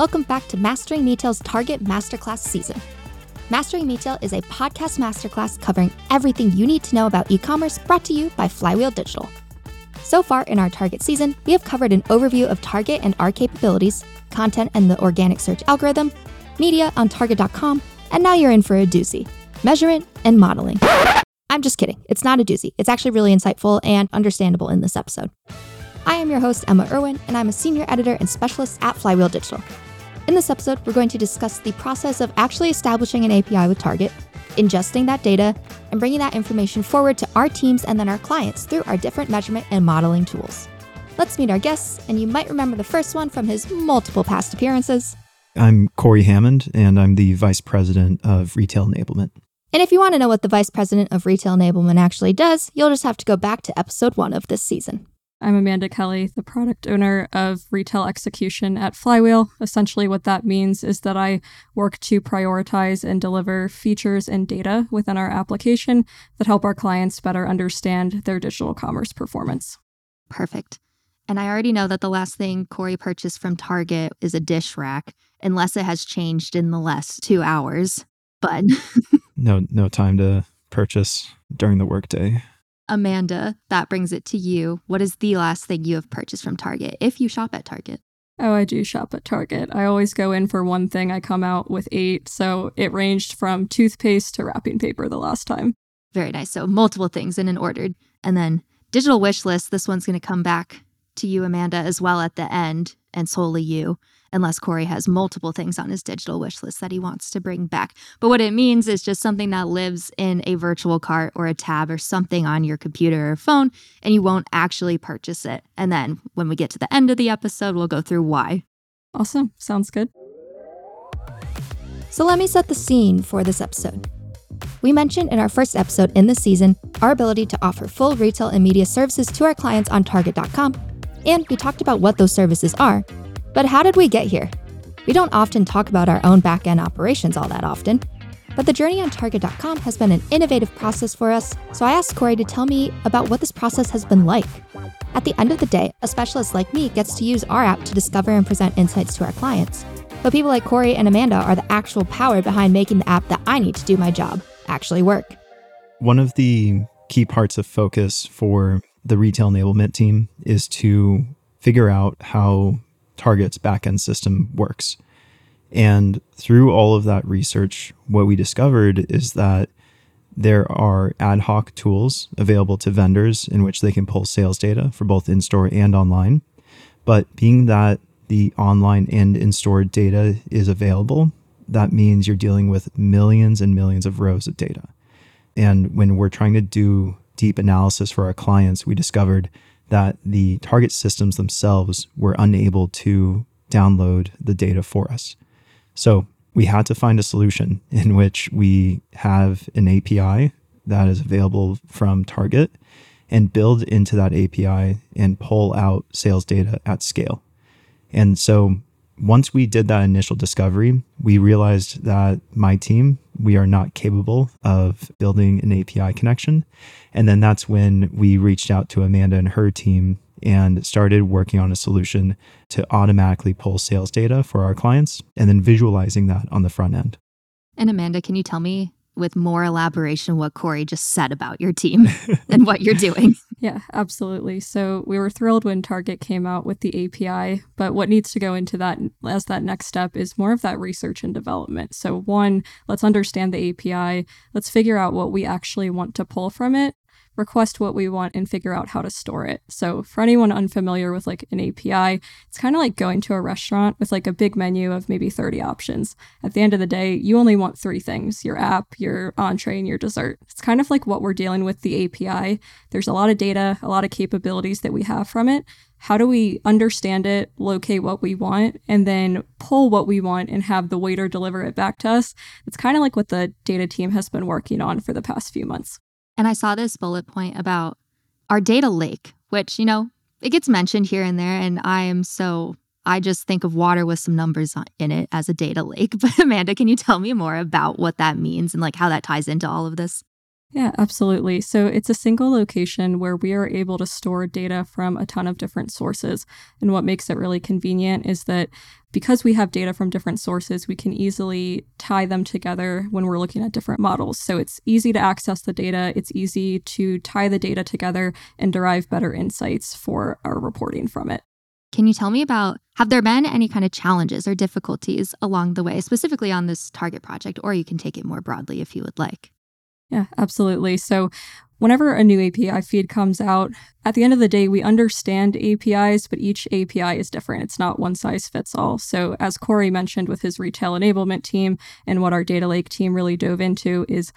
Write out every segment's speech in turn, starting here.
Welcome back to Mastering Retail's Target Masterclass season. Mastering Retail is a podcast masterclass covering everything you need to know about e commerce brought to you by Flywheel Digital. So far in our Target season, we have covered an overview of Target and our capabilities, content and the organic search algorithm, media on Target.com, and now you're in for a doozy measurement and modeling. I'm just kidding. It's not a doozy. It's actually really insightful and understandable in this episode. I am your host, Emma Irwin, and I'm a senior editor and specialist at Flywheel Digital. In this episode, we're going to discuss the process of actually establishing an API with Target, ingesting that data, and bringing that information forward to our teams and then our clients through our different measurement and modeling tools. Let's meet our guests, and you might remember the first one from his multiple past appearances. I'm Corey Hammond, and I'm the Vice President of Retail Enablement. And if you want to know what the Vice President of Retail Enablement actually does, you'll just have to go back to episode one of this season. I'm Amanda Kelly, the product owner of retail execution at Flywheel. Essentially, what that means is that I work to prioritize and deliver features and data within our application that help our clients better understand their digital commerce performance. Perfect. And I already know that the last thing Corey purchased from Target is a dish rack, unless it has changed in the last two hours. But no, no time to purchase during the workday. Amanda, that brings it to you. What is the last thing you have purchased from Target if you shop at Target? Oh, I do shop at Target. I always go in for one thing, I come out with eight. So it ranged from toothpaste to wrapping paper the last time. Very nice. So multiple things in an ordered. And then digital wish list. This one's going to come back to you, Amanda, as well at the end, and solely you unless Corey has multiple things on his digital wish list that he wants to bring back. But what it means is just something that lives in a virtual cart or a tab or something on your computer or phone, and you won't actually purchase it. And then when we get to the end of the episode, we'll go through why. Awesome. Sounds good. So let me set the scene for this episode. We mentioned in our first episode in this season our ability to offer full retail and media services to our clients on Target.com, and we talked about what those services are but how did we get here? We don't often talk about our own back end operations all that often, but the journey on Target.com has been an innovative process for us, so I asked Corey to tell me about what this process has been like. At the end of the day, a specialist like me gets to use our app to discover and present insights to our clients. But people like Corey and Amanda are the actual power behind making the app that I need to do my job actually work. One of the key parts of focus for the retail enablement team is to figure out how Target's backend system works. And through all of that research, what we discovered is that there are ad hoc tools available to vendors in which they can pull sales data for both in store and online. But being that the online and in store data is available, that means you're dealing with millions and millions of rows of data. And when we're trying to do deep analysis for our clients, we discovered that the target systems themselves were unable to download the data for us. So we had to find a solution in which we have an API that is available from Target and build into that API and pull out sales data at scale. And so once we did that initial discovery, we realized that my team, we are not capable of building an API connection. And then that's when we reached out to Amanda and her team and started working on a solution to automatically pull sales data for our clients and then visualizing that on the front end. And Amanda, can you tell me with more elaboration what Corey just said about your team and what you're doing. Yeah, absolutely. So we were thrilled when Target came out with the API, but what needs to go into that as that next step is more of that research and development. So, one, let's understand the API, let's figure out what we actually want to pull from it, request what we want and figure out how to store it. So for anyone unfamiliar with like an API, it's kind of like going to a restaurant with like a big menu of maybe 30 options. At the end of the day, you only want three things, your app, your entree, and your dessert. It's kind of like what we're dealing with the API. There's a lot of data, a lot of capabilities that we have from it. How do we understand it, locate what we want, and then pull what we want and have the waiter deliver it back to us? It's kind of like what the data team has been working on for the past few months. And I saw this bullet point about our data lake, which, you know, it gets mentioned here and there. And I am so, I just think of water with some numbers in it as a data lake. But Amanda, can you tell me more about what that means and like how that ties into all of this? Yeah, absolutely. So it's a single location where we are able to store data from a ton of different sources. And what makes it really convenient is that because we have data from different sources, we can easily tie them together when we're looking at different models. So it's easy to access the data, it's easy to tie the data together and derive better insights for our reporting from it. Can you tell me about have there been any kind of challenges or difficulties along the way, specifically on this target project, or you can take it more broadly if you would like? Yeah, absolutely. So, whenever a new API feed comes out, at the end of the day, we understand APIs, but each API is different. It's not one size fits all. So, as Corey mentioned with his retail enablement team and what our data lake team really dove into is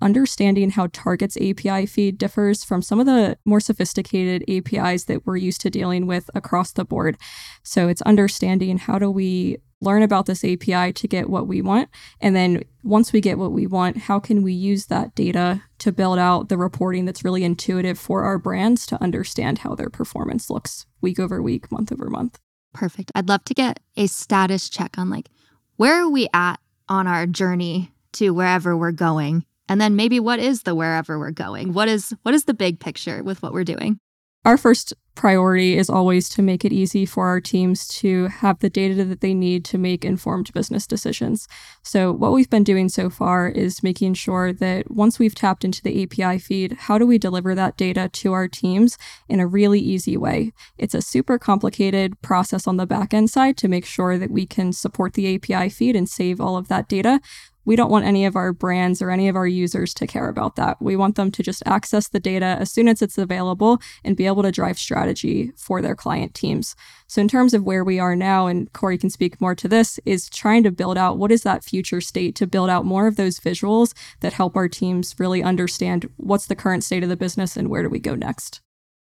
understanding how Target's API feed differs from some of the more sophisticated APIs that we're used to dealing with across the board. So it's understanding how do we learn about this API to get what we want. And then once we get what we want, how can we use that data to build out the reporting that's really intuitive for our brands to understand how their performance looks week over week, month over month? Perfect. I'd love to get a status check on like where are we at on our journey to wherever we're going and then maybe what is the wherever we're going? What is what is the big picture with what we're doing? Our first priority is always to make it easy for our teams to have the data that they need to make informed business decisions. So, what we've been doing so far is making sure that once we've tapped into the API feed, how do we deliver that data to our teams in a really easy way? It's a super complicated process on the backend side to make sure that we can support the API feed and save all of that data we don't want any of our brands or any of our users to care about that. We want them to just access the data as soon as it's available and be able to drive strategy for their client teams. So, in terms of where we are now, and Corey can speak more to this, is trying to build out what is that future state to build out more of those visuals that help our teams really understand what's the current state of the business and where do we go next.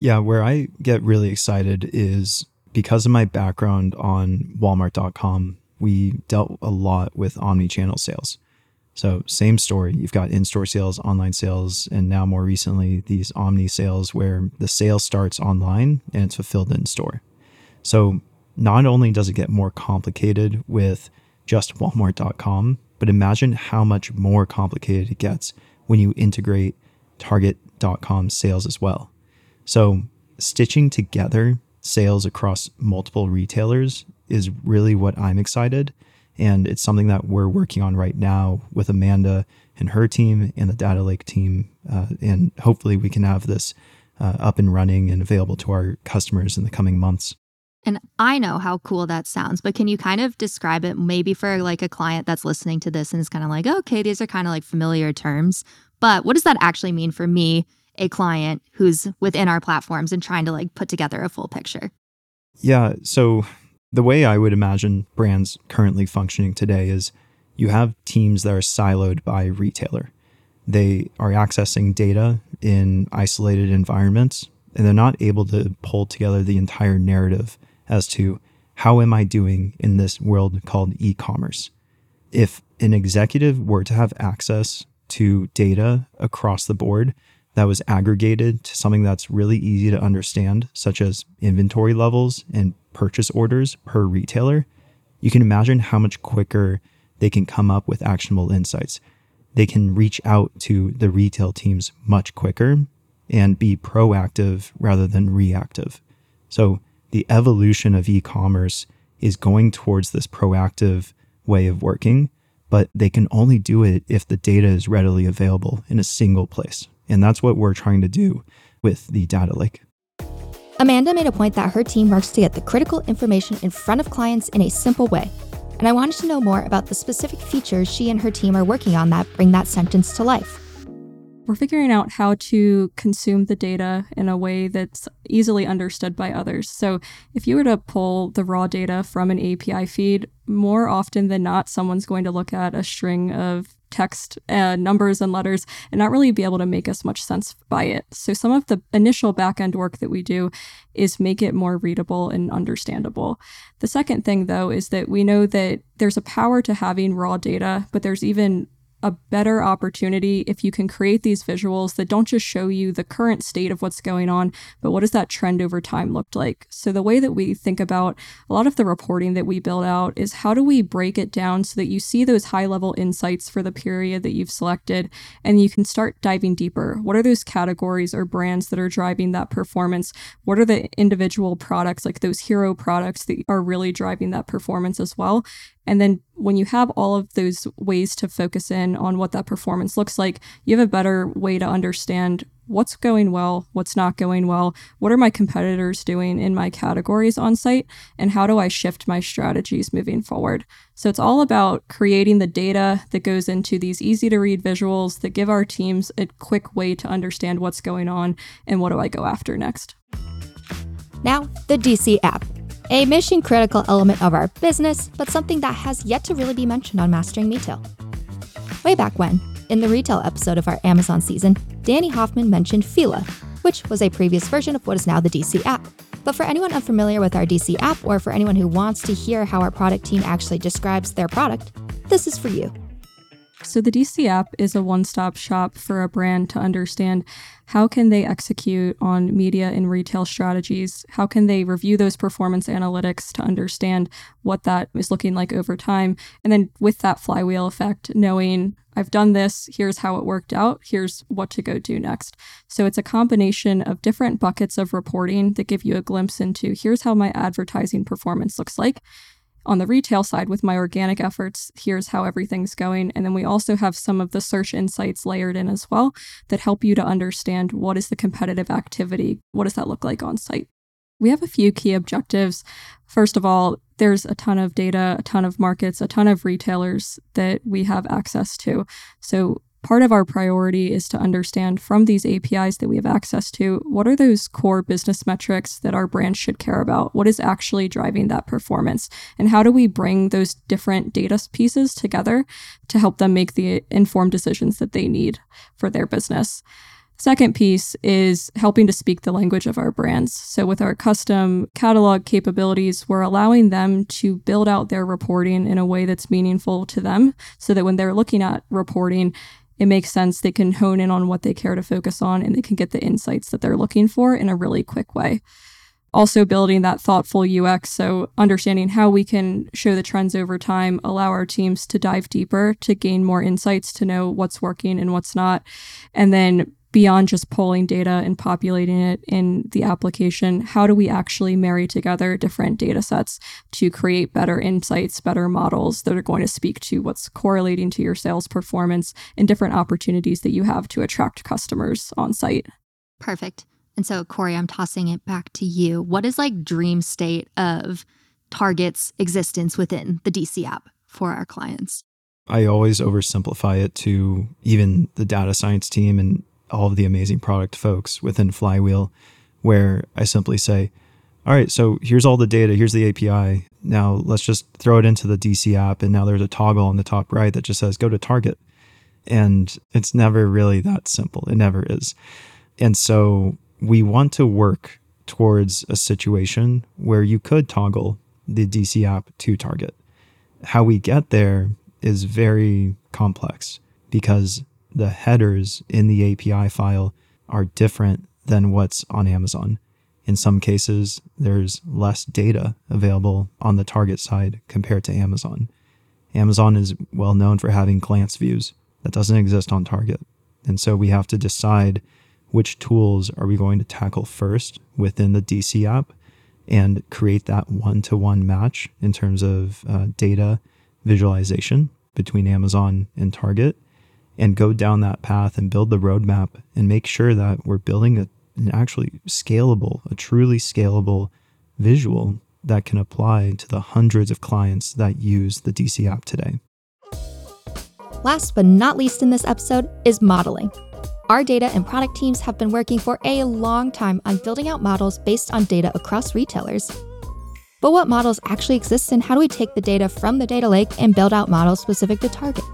Yeah, where I get really excited is because of my background on Walmart.com, we dealt a lot with omni channel sales. So, same story. You've got in store sales, online sales, and now more recently, these omni sales where the sale starts online and it's fulfilled in store. So, not only does it get more complicated with just Walmart.com, but imagine how much more complicated it gets when you integrate Target.com sales as well. So, stitching together sales across multiple retailers is really what I'm excited and it's something that we're working on right now with Amanda and her team and the Data Lake team. Uh, and hopefully we can have this uh, up and running and available to our customers in the coming months. And I know how cool that sounds, but can you kind of describe it maybe for like a client that's listening to this and is kind of like, okay, these are kind of like familiar terms, but what does that actually mean for me, a client who's within our platforms and trying to like put together a full picture? Yeah. So the way I would imagine brands currently functioning today is you have teams that are siloed by retailer. They are accessing data in isolated environments and they're not able to pull together the entire narrative as to how am I doing in this world called e commerce. If an executive were to have access to data across the board that was aggregated to something that's really easy to understand, such as inventory levels and purchase orders per retailer, you can imagine how much quicker they can come up with actionable insights. They can reach out to the retail teams much quicker and be proactive rather than reactive. So, the evolution of e commerce is going towards this proactive way of working, but they can only do it if the data is readily available in a single place. And that's what we're trying to do with the data lake. Amanda made a point that her team works to get the critical information in front of clients in a simple way. And I wanted to know more about the specific features she and her team are working on that bring that sentence to life. We're figuring out how to consume the data in a way that's easily understood by others. So, if you were to pull the raw data from an API feed, more often than not, someone's going to look at a string of text uh, numbers and letters and not really be able to make as much sense by it. So some of the initial backend work that we do is make it more readable and understandable. The second thing though is that we know that there's a power to having raw data, but there's even a better opportunity if you can create these visuals that don't just show you the current state of what's going on, but what does that trend over time look like? So, the way that we think about a lot of the reporting that we build out is how do we break it down so that you see those high level insights for the period that you've selected and you can start diving deeper. What are those categories or brands that are driving that performance? What are the individual products, like those hero products that are really driving that performance as well? And then when you have all of those ways to focus in on what that performance looks like, you have a better way to understand what's going well, what's not going well, what are my competitors doing in my categories on site, and how do I shift my strategies moving forward. So it's all about creating the data that goes into these easy to read visuals that give our teams a quick way to understand what's going on and what do I go after next. Now, the DC app a mission critical element of our business, but something that has yet to really be mentioned on Mastering Retail. Way back when, in the retail episode of our Amazon season, Danny Hoffman mentioned Fila, which was a previous version of what is now the DC app. But for anyone unfamiliar with our DC app, or for anyone who wants to hear how our product team actually describes their product, this is for you. So the DC app is a one-stop shop for a brand to understand how can they execute on media and retail strategies? How can they review those performance analytics to understand what that is looking like over time? And then with that flywheel effect, knowing I've done this, here's how it worked out, here's what to go do next. So it's a combination of different buckets of reporting that give you a glimpse into here's how my advertising performance looks like on the retail side with my organic efforts, here's how everything's going. And then we also have some of the search insights layered in as well that help you to understand what is the competitive activity? What does that look like on site? We have a few key objectives. First of all, there's a ton of data, a ton of markets, a ton of retailers that we have access to. So part of our priority is to understand from these APIs that we have access to what are those core business metrics that our brand should care about? What is actually driving that performance? And how do we bring those different data pieces together to help them make the informed decisions that they need for their business? Second piece is helping to speak the language of our brands. So, with our custom catalog capabilities, we're allowing them to build out their reporting in a way that's meaningful to them so that when they're looking at reporting, it makes sense. They can hone in on what they care to focus on and they can get the insights that they're looking for in a really quick way. Also, building that thoughtful UX. So, understanding how we can show the trends over time, allow our teams to dive deeper, to gain more insights, to know what's working and what's not. And then beyond just pulling data and populating it in the application, how do we actually marry together different data sets to create better insights, better models that are going to speak to what's correlating to your sales performance and different opportunities that you have to attract customers on site? Perfect. And so, Corey, I'm tossing it back to you. What is like dream state of Target's existence within the DC app for our clients? I always oversimplify it to even the data science team and all of the amazing product folks within Flywheel, where I simply say, all right, so here's all the data, here's the API. Now let's just throw it into the DC app. And now there's a toggle on the top right that just says go to Target. And it's never really that simple. It never is. And so we want to work towards a situation where you could toggle the DC app to Target. How we get there is very complex because the headers in the API file are different than what's on Amazon. In some cases, there's less data available on the target side compared to Amazon. Amazon is well known for having glance views that doesn't exist on Target. And so we have to decide which tools are we going to tackle first within the DC app and create that one to one match in terms of uh, data visualization between Amazon and Target and go down that path and build the roadmap and make sure that we're building a, an actually scalable, a truly scalable visual that can apply to the hundreds of clients that use the DC app today. Last but not least in this episode is modeling. Our data and product teams have been working for a long time on building out models based on data across retailers. But what models actually exist and how do we take the data from the data lake and build out models specific to Target?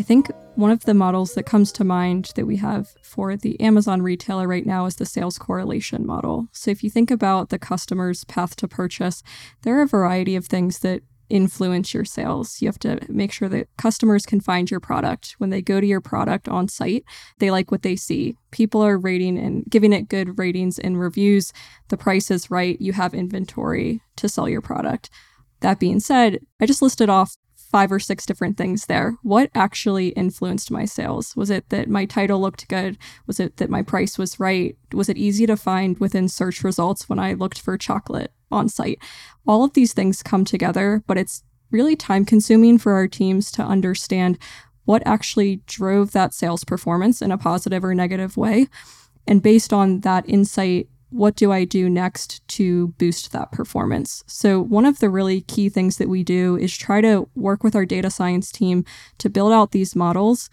I think one of the models that comes to mind that we have for the Amazon retailer right now is the sales correlation model. So if you think about the customer's path to purchase, there are a variety of things that influence your sales. You have to make sure that customers can find your product. When they go to your product on site, they like what they see. People are rating and giving it good ratings and reviews. The price is right. You have inventory to sell your product. That being said, I just listed off five or six different things there. What actually influenced my sales? Was it that my title looked good? Was it that my price was right? Was it easy to find within search results when I looked for chocolate on site? All of these things come together, but it's really time consuming for our teams to understand what actually drove that sales performance in a positive or negative way. And based on that insight what do I do next to boost that performance? So, one of the really key things that we do is try to work with our data science team to build out these models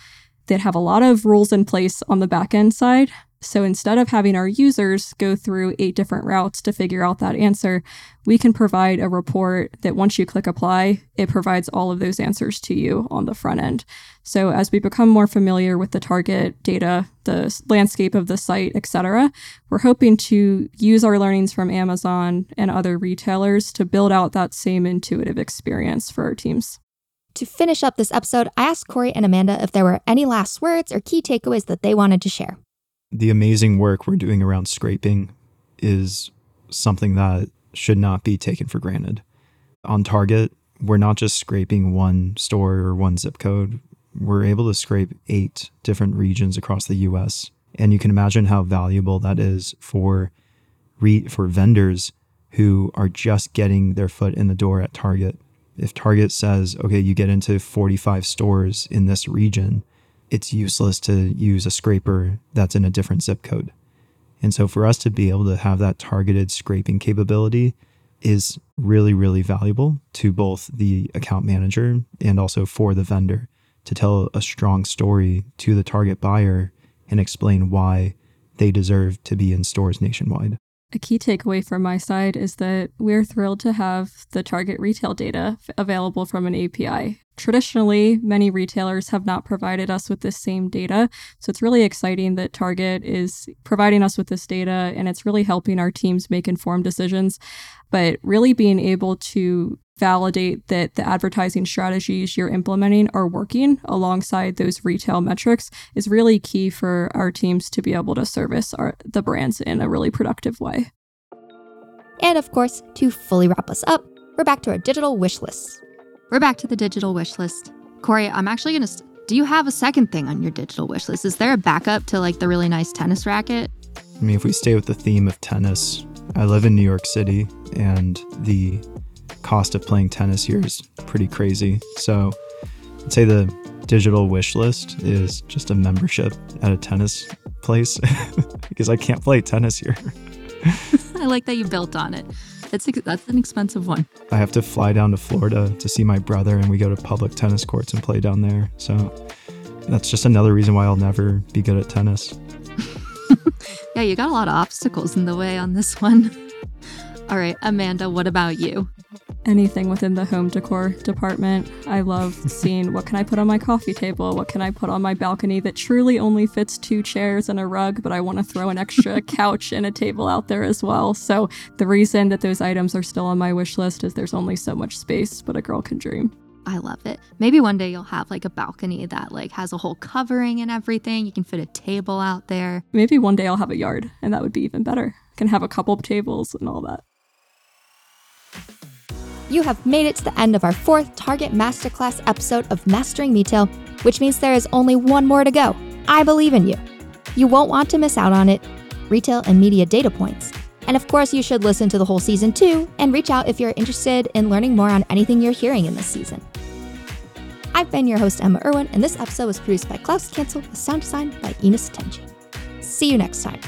that have a lot of rules in place on the backend side so instead of having our users go through eight different routes to figure out that answer, we can provide a report that once you click apply, it provides all of those answers to you on the front end. So as we become more familiar with the target data, the landscape of the site, etc., we're hoping to use our learnings from Amazon and other retailers to build out that same intuitive experience for our teams. To finish up this episode, I asked Corey and Amanda if there were any last words or key takeaways that they wanted to share the amazing work we're doing around scraping is something that should not be taken for granted. On Target, we're not just scraping one store or one zip code, we're able to scrape eight different regions across the US. And you can imagine how valuable that is for re- for vendors who are just getting their foot in the door at Target. If Target says, okay, you get into 45 stores in this region, it's useless to use a scraper that's in a different zip code. And so for us to be able to have that targeted scraping capability is really, really valuable to both the account manager and also for the vendor to tell a strong story to the target buyer and explain why they deserve to be in stores nationwide. A key takeaway from my side is that we're thrilled to have the target retail data available from an API. Traditionally, many retailers have not provided us with this same data. So it's really exciting that Target is providing us with this data and it's really helping our teams make informed decisions. But really being able to validate that the advertising strategies you're implementing are working alongside those retail metrics is really key for our teams to be able to service our, the brands in a really productive way. And of course, to fully wrap us up, we're back to our digital wish lists. We're back to the digital wish list. Corey, I'm actually going to. St- do you have a second thing on your digital wish list? Is there a backup to like the really nice tennis racket? I mean, if we stay with the theme of tennis, I live in New York City and the cost of playing tennis here is pretty crazy. So I'd say the digital wish list is just a membership at a tennis place because I can't play tennis here. I like that you built on it. That's that's an expensive one. I have to fly down to Florida to see my brother, and we go to public tennis courts and play down there. So that's just another reason why I'll never be good at tennis. yeah, you got a lot of obstacles in the way on this one. All right, Amanda, what about you? Anything within the home decor department. I love seeing what can I put on my coffee table, what can I put on my balcony that truly only fits two chairs and a rug, but I want to throw an extra couch and a table out there as well. So the reason that those items are still on my wish list is there's only so much space, but a girl can dream. I love it. Maybe one day you'll have like a balcony that like has a whole covering and everything. You can fit a table out there. Maybe one day I'll have a yard and that would be even better. I can have a couple of tables and all that. You have made it to the end of our fourth Target Masterclass episode of Mastering Retail, which means there is only one more to go. I believe in you. You won't want to miss out on it. Retail and media data points. And of course, you should listen to the whole season too and reach out if you're interested in learning more on anything you're hearing in this season. I've been your host, Emma Irwin, and this episode was produced by Klaus Cancel with sound design by Enos Tenji. See you next time.